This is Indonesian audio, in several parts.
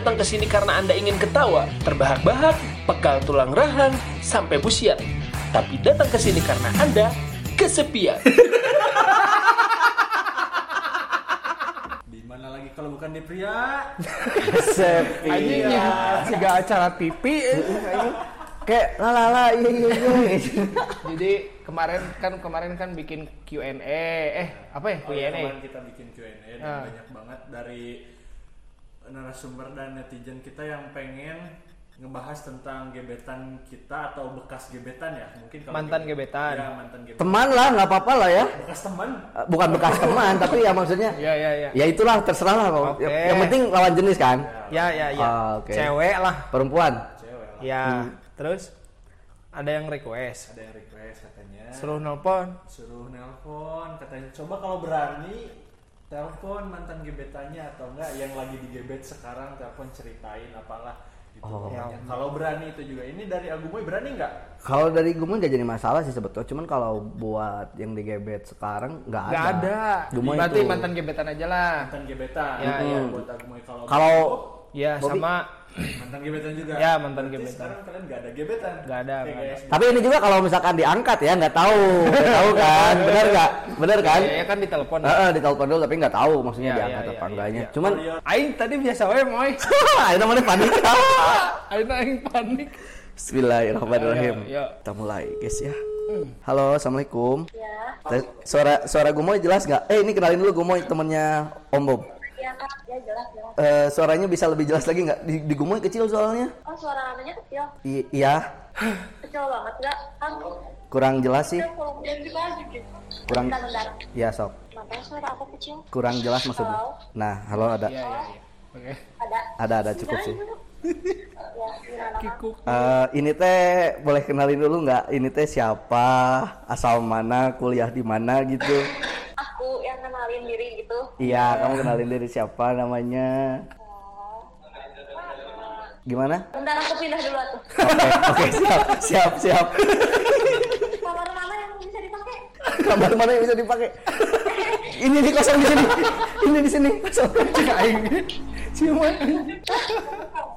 datang ke sini karena Anda ingin ketawa, terbahak-bahak, pegal tulang rahang, sampai busian. Tapi datang ke sini karena Anda kesepian. Di mana lagi kalau bukan di pria? Anjing ya, siga acara TV. eh. Kayak lalala iya iya iya. Jadi kemarin kan kemarin kan bikin Q&A. Eh, apa ya? Oh, ya, Q&A. kemarin kita bikin Q&A dan Ah. banyak banget dari narasumber dan netizen kita yang pengen ngebahas tentang gebetan kita atau bekas gebetan ya mungkin kalau Mantan gebet- gebetan. ya mantan gebetan Teman lah nggak apa-apa lah ya. bekas teman Eh, Bukan bekas teman tapi ya maksudnya Ya ya ya. ya itulah terserah lah kok. Oke. Yang penting lawan jenis kan. Ya ya ya. Ah, oke. Cewek lah. Perempuan. cewek lah Ya. Terus ada yang request. ada yang request katanya Suruh nelpon. suruh nelpon katanya coba kalau berani telepon mantan gebetannya atau enggak yang lagi digebet sekarang telepon ceritain apalah gitu Oh. pokoknya. kalau berani itu juga ini dari Agumoy berani nggak Kalau dari gue nggak jadi masalah sih sebetulnya. Cuman kalau buat yang digebet sekarang nggak ada. Gak ada. Gemoy Berarti itu. mantan gebetan aja lah. mantan gebetan Ya, ya, ya. buat Agumoy kalau Kalau Ya Bobby? sama mantan gebetan juga Ya, mantan Berarti gebetan. sekarang kalian nggak ada gebetan Nggak ada, nggak guys. Tapi ini juga kalau misalkan diangkat ya nggak tahu, nggak tahu kan, bener nggak, bener kan? ya, ya kan ditelepon. Heeh, ditelepon dulu tapi nggak tahu maksudnya Iya, diangkat iya, apa iya, enggaknya. iya. Cuman Aing tadi biasa wae moy. itu namanya panik. Aing aing panik. Bismillahirrahmanirrahim. Ayo, ayo. Kita mulai guys ya. Halo, assalamualaikum. Ya, Suara suara Gumoy jelas nggak? Eh ini kenalin dulu Gumoy temennya Om Bob. Ya kak, ya jelas jelas. Eh, suaranya bisa lebih jelas lagi nggak? Di, di Gumoy kecil soalnya. Oh suara anaknya kecil, I- iya, kecil banget nggak? Kan kurang jelas sih. juga gitu. Kurang. Iya sok. Suara aku kecil. Kurang jelas maksudnya. Halo? Nah, halo ada. Iya iya iya. Oke. Ada. Ada ada cukup sih. Ya. Eh, ini teh boleh kenalin dulu nggak? Ini teh siapa? Asal mana? Kuliah di mana gitu? Aku yang kenalin diri gitu. Iya, kamu kenalin diri siapa namanya? Oh. Gimana? Bentar aku pindah dulu tuh. Oke, oke siap, siap, siap. Kamar mana yang bisa dipakai? Kamar mana yang bisa dipakai? Ini nih kosong di sini. Ini di sini kosong. Aing. Siapa?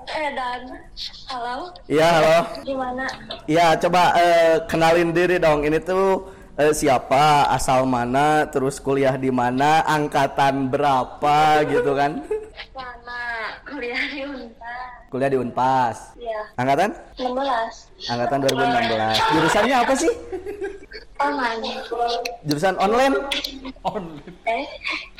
Eh dan, halo, Iya, halo. gimana? Iya, coba eh, kenalin diri dong. Ini tuh eh, siapa, asal mana, terus kuliah di mana, angkatan berapa gitu kan? Mana? Kuliah di Unpad. Kuliah di Unpas. Iya, Angkatan? 16. Angkatan 2016. Jurusannya apa sih? Pangan. Jurusan online? Eh,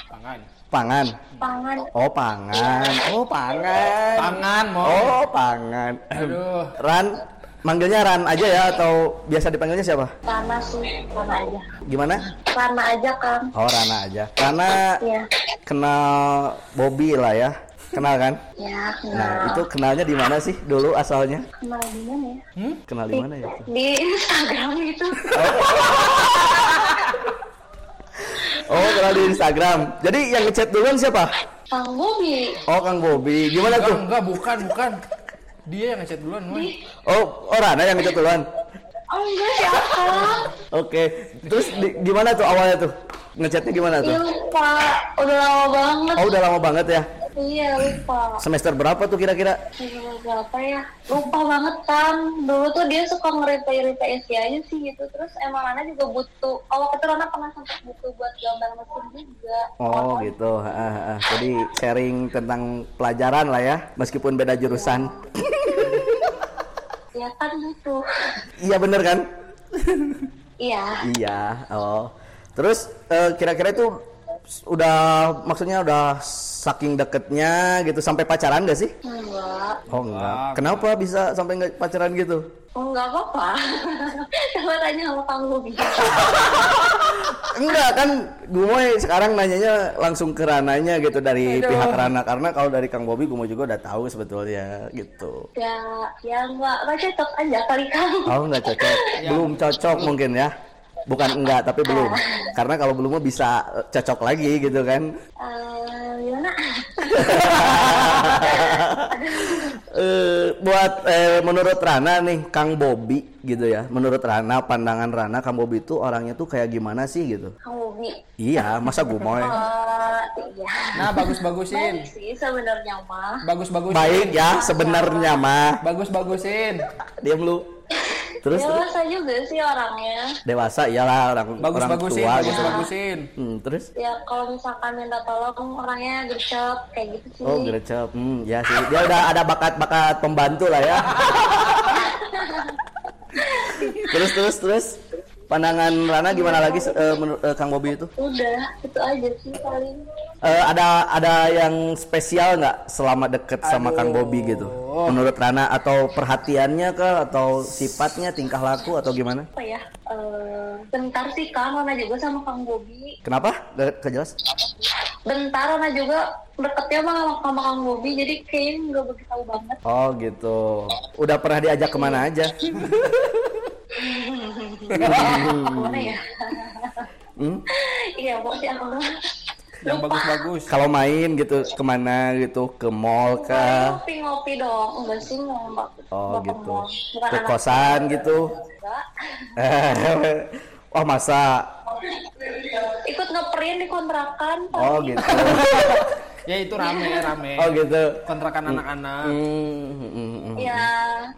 Pangan. Pangan. pangan. Oh, pangan. Oh, pangan. Pangan mau. Oh, pangan. Aduh. Ran, manggilnya Ran aja ya atau biasa dipanggilnya siapa? Rana sih, Rana aja. Gimana? Rana aja kang. Oh, Rana aja. Karena Iya. kenal Bobby lah ya. Kenal kan? Ya, kenal. Nah, itu kenalnya di mana sih dulu asalnya? kenal di mana ya? Kenal di mana ya? Di Instagram gitu. Oh, kenal di Instagram. Jadi yang ngechat duluan siapa? Kang Bobi. Oh, Kang Bobby. Gimana Enggak, tuh? enggak, bukan, bukan. Dia yang ngechat duluan, moy. Oh, oh Rana yang ngechat duluan. Oh enggak siapa? Oke. Terus di- gimana tuh awalnya tuh? Ngechatnya gimana Iya tuh? lupa. Udah lama banget. Oh, udah lama banget ya. Iya lupa. Semester berapa tuh kira-kira? Umur Berapa ya? Lupa banget kan. Dulu tuh dia suka nge-reply-reply SG aja sih gitu. Terus emang Rana juga butuh. Kalau ketua Rana pernah sempat butuh buat gambar mesin juga. Oh gitu. Ah, ah, ah. Jadi sharing tentang pelajaran lah ya, meskipun beda jurusan. Ya kan gitu. Iya bener kan? Iya. Iya. Oh. Terus eh, kira-kira itu udah maksudnya udah saking deketnya gitu sampai pacaran gak sih? Enggak. Oh enggak. Kenapa bisa sampai nggak pacaran gitu? Oh enggak apa-apa. Coba tanya sama Bobi. Enggak kan, gue sekarang nanyanya langsung ke Rananya gitu dari pihak Rana karena kalau dari Kang Bobi gue juga udah tahu sebetulnya gitu. ya, ya enggak. Enggak cocok aja kali Kang. Oh nggak cocok, belum cocok mungkin ya. Bukan enggak tapi belum. Karena kalau belum bisa cocok lagi gitu kan. Eh, gimana? Buat eh, menurut Rana nih Kang Bobi gitu ya. Menurut Rana pandangan Rana Kang Bobi itu orangnya tuh kayak gimana sih gitu? Kang Bobi. Iya, masa gumoy? Eh, iya. Nah, bagus-bagusin. Baik sih sebenarnya mah. Bagus-bagusin. Baik ya sebenarnya mah. Bagus-bagusin. Diam lu. Terus terus Dewasa juga sih orangnya. dewasa iyalah orang orang Bagus-bagusin, tua gitu. bagus-bagusin. Hmm, terus Ya kalau misalkan minta tolong orangnya gercep kayak gitu sih. Oh gercep, hmm, ya sih dia udah ada bakat-bakat pembantu lah ya. terus terus terus pandangan Rana gimana lagi eh, menurut eh, Kang Bobi itu? Udah, itu aja sih paling. Eh, ada ada yang spesial nggak selama deket sama Kang Bobi gitu? Menurut Rana atau perhatiannya kah atau sifatnya tingkah laku atau gimana? Apa ya? Eh, bentar sih Kang, Rana juga sama Kang Bobi. Kenapa? Gak, gak jelas? Bentar Rana juga deketnya sama, sama Kang Bobi, jadi kayaknya nggak begitu tahu banget. Oh gitu. Udah pernah diajak ke mana aja? Mana ya? Hmm? Iya, pokoknya aku Yang bagus-bagus. Kalau main gitu ke mana gitu ke mall kah? ngopi-ngopi dong. Enggak sih, nggak Oh ke gitu. Bukan Ke anak kosan gitu. Enggak. oh masa? Ikut ngeprint di kontrakan. Oh gitu. Ya itu rame, rame. Oh gitu. Kontrakan anak-anak. Hmm, hmm, hmm. Ya,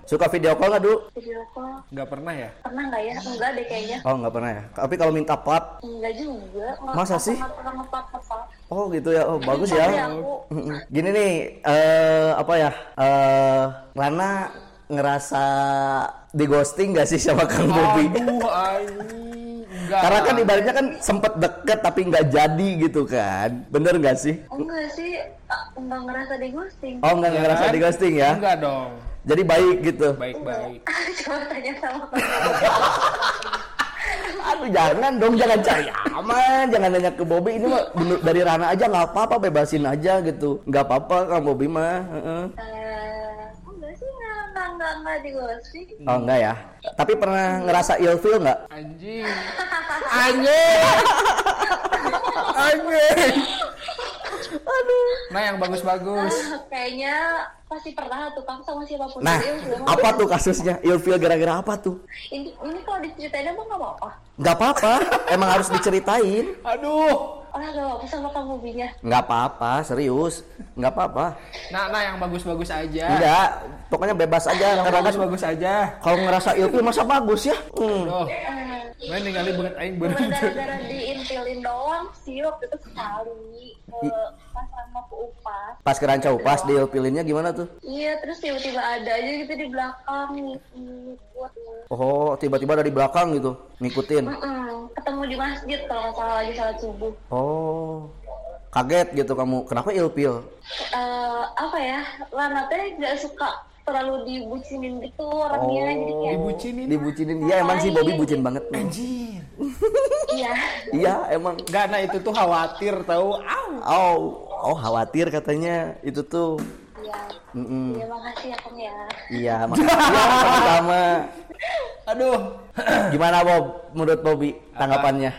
Suka video call nggak du? video call. Nggak pernah ya? Pernah nggak ya? Enggak deh kayaknya. Oh nggak pernah ya. Tapi kalau minta pap, Enggak juga. Nggak- Masa sih? oh gitu ya. Oh bagus ya. aku. Gini nih, eh apa ya? Eh Rana ngerasa di ghosting gak sih sama Kang Bobi? Aduh, anjing. Enggak. Karena kan ibaratnya kan sempet deket tapi nggak jadi gitu kan, bener nggak sih? Enggak sih, ah, enggak ngerasa di ghosting. Oh nggak Ya ngerasa kan? di ghosting ya? Enggak dong. Jadi baik gitu. Baik-baik. Coba tanya sama. Aduh jangan dong, jangan cari aman, jangan nanya ke Bobby ini mah dari Rana aja nggak apa-apa, bebasin aja gitu, nggak apa-apa Kang Bobby mah. heeh. Enggak sih, enggak, enggak, enggak, enggak di ghosting. Oh enggak ya? Tapi pernah ngerasa ilfeel nggak? Anjing. Anjing. Anjing. Aduh. Nah, yang bagus-bagus. Ah, Kayaknya pasti pernah tuh Kang sama siapa pun. Nah, apa tuh kasusnya? Ilfeel gara-gara apa tuh? Ini, ini kalau diceritain emang nggak apa-apa. Nggak apa-apa, emang harus diceritain. Aduh. Orang nggak apa-apa sama Kang Bobinya. Nggak apa-apa, serius, nggak apa-apa. Nah, nah yang bagus-bagus aja. Enggak, pokoknya bebas aja. Yang Karena kan bagus-bagus aja. kalau ngerasa ilfeel masa bagus ya? Hmm. Eh, Main ningali banget aing Cuma bener. gara-gara diintilin doang sih waktu itu sekali ke pas sama ke upas. Pas ke ranca upas, gimana tuh? Iya terus tiba-tiba ada aja gitu di belakang ngikut. Oh, tiba-tiba dari belakang gitu, ngikutin. Mm-mm, ketemu di masjid kalau nggak salah lagi salat subuh. Oh, kaget gitu kamu. Kenapa ilfeel? Eh, apa ya Lana teh nggak suka terlalu dibucinin gitu orangnya jadi kayak Dibucinin. Dibucinin dia emang sih Bobby bucin banget. Anjir. iya Iya, emang. Enggak, nah itu tuh khawatir tahu. Au. Oh, oh khawatir katanya itu tuh. Iya Mm-mm. iya makasih ya Kang ya Iya, makasih ya, sama-sama. Aduh. Gimana Bob menurut Bobby tanggapannya?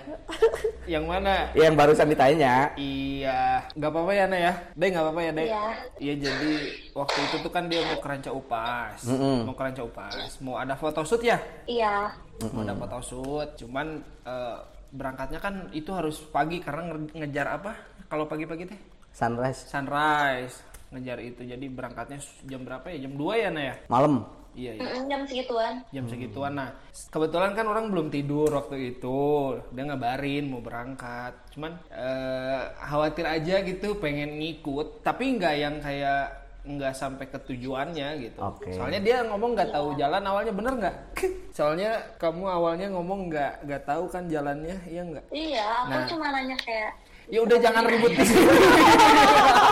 Yang mana? Yang barusan ditanya. Iya, nggak apa-apa ya Nek ya. Deh nggak apa-apa ya Deh. Iya. Iya jadi waktu itu tuh kan dia mau ke Ranca Upas, Mm-mm. mau ke Ranca Upas, mau ada photoshoot ya, iya mau ada photoshoot. Cuman eh, berangkatnya kan itu harus pagi karena nge- ngejar apa? Kalau pagi-pagi teh Sunrise sunrise ngejar itu. Jadi berangkatnya jam berapa ya? Jam 2 ya Nek ya? malam. Iya iya. Jam segituan jam segituan nah kebetulan kan orang belum tidur waktu itu dia ngabarin mau berangkat cuman eh, khawatir aja gitu pengen ngikut tapi nggak yang kayak nggak sampai ke tujuannya gitu Oke. soalnya dia ngomong nggak tahu jalan awalnya bener nggak soalnya kamu awalnya ngomong nggak nggak tahu kan jalannya iya nggak iya aku Nah. cuma nanya kayak ya udah jangan ribut di sini.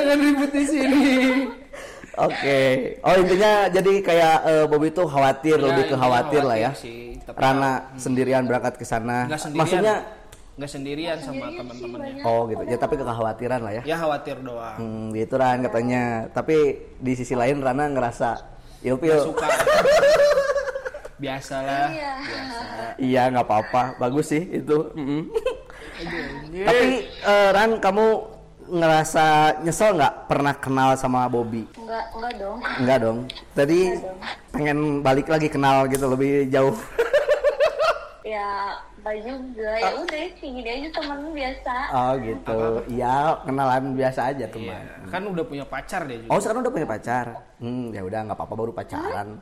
jangan ribut di sini Oke. Oh intinya jadi kayak eh, Bobby tuh khawatir, Ya, lebih ke intinya khawatir lah ya. sih, tapi Rana sendirian berangkat ke sana. nggak sendirian Maksudnya nggak sendirian sama teman-temannya oh gitu. Ya tapi kekhawatiran lah ya. ya khawatir doang Hmm, gitu Ran katanya. Tapi di sisi lain Rana ngerasa ilfil. suka biasalah iya Iya nggak apa-apa, bagus sih itu. Mm-mm. Tapi eh, Ran kamu ngerasa nyesel nggak pernah kenal sama Bobby? enggak enggak dong Enggak dong. Tadi pengen balik lagi kenal gitu lebih jauh. ya Enggak juga, ya udah sih gini aja temen biasa. Oh gitu. Iya, kenalan biasa aja teman. Iya, kan udah punya pacar dia juga Oh sekarang udah punya pacar? Hmm ya udah nggak apa-apa baru pacaran.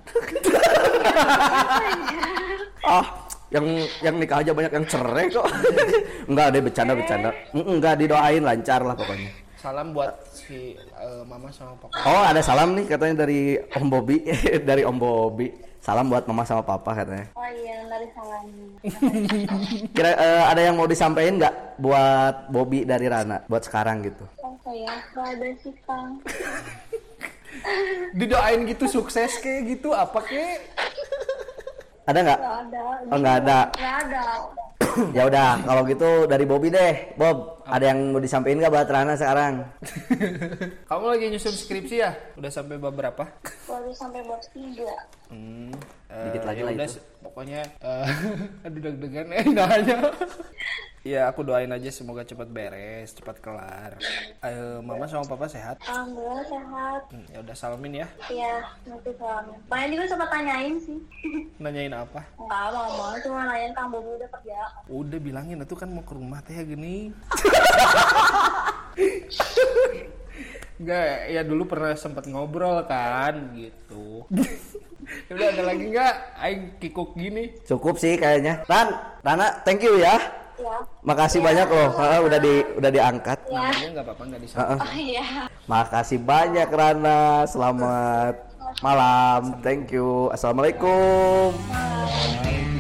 ah yang yang nikah aja banyak yang cerai kok. Enggak deh bercanda bercanda. Enggak didoain lancar lah pokoknya. salam buat si eh, mama sama papa Oh ada salam nih katanya dari Om Bobi dari Om Bobi. Salam buat mama sama papa katanya. Oh iya, dari salahnya. Kira eh, ada yang mau disampaikan nggak buat Bobi dari Rana buat sekarang gitu? Apa ya? Gak ada sih, Kang. didoain gitu sukses kayak gitu apa kek Ada nggak? Gak ada. Oh nggak ada. Gak ada. ya udah kalau gitu dari Bobby deh Bob ada yang mau disampaikan nggak buat Rana sekarang kamu lagi nyusun skripsi ya udah sampai bab berapa Baru sampai bab tiga. Hmm, Dikit eh, lagi ya lah udah, itu. pokoknya eh, aduh deg-degan eh nanya. ya aku doain aja semoga cepat beres, cepat kelar. Eh, mama sama papa sehat. Alhamdulillah sehat. Hmm, ya udah salamin ya. Iya, nanti salamin. Banyak juga sempat tanyain sih. Nanyain apa? Enggak, mama cuma nanyain Kang Bobi udah kerja. Udah bilangin itu kan mau ke rumah teh gini. Enggak, ya dulu pernah sempat ngobrol kan gitu. ya udah ada lagi nggak? Aing kikuk gini. cukup sih kayaknya Ran Rana thank you ya Ya. makasih banyak loh Ha, udah di udah diangkat Ya. Namanya nggak apa-apa nggak disangka. Heeh. Oh iya. makasih banyak Rana selamat malam thank you assalamualaikum Bye.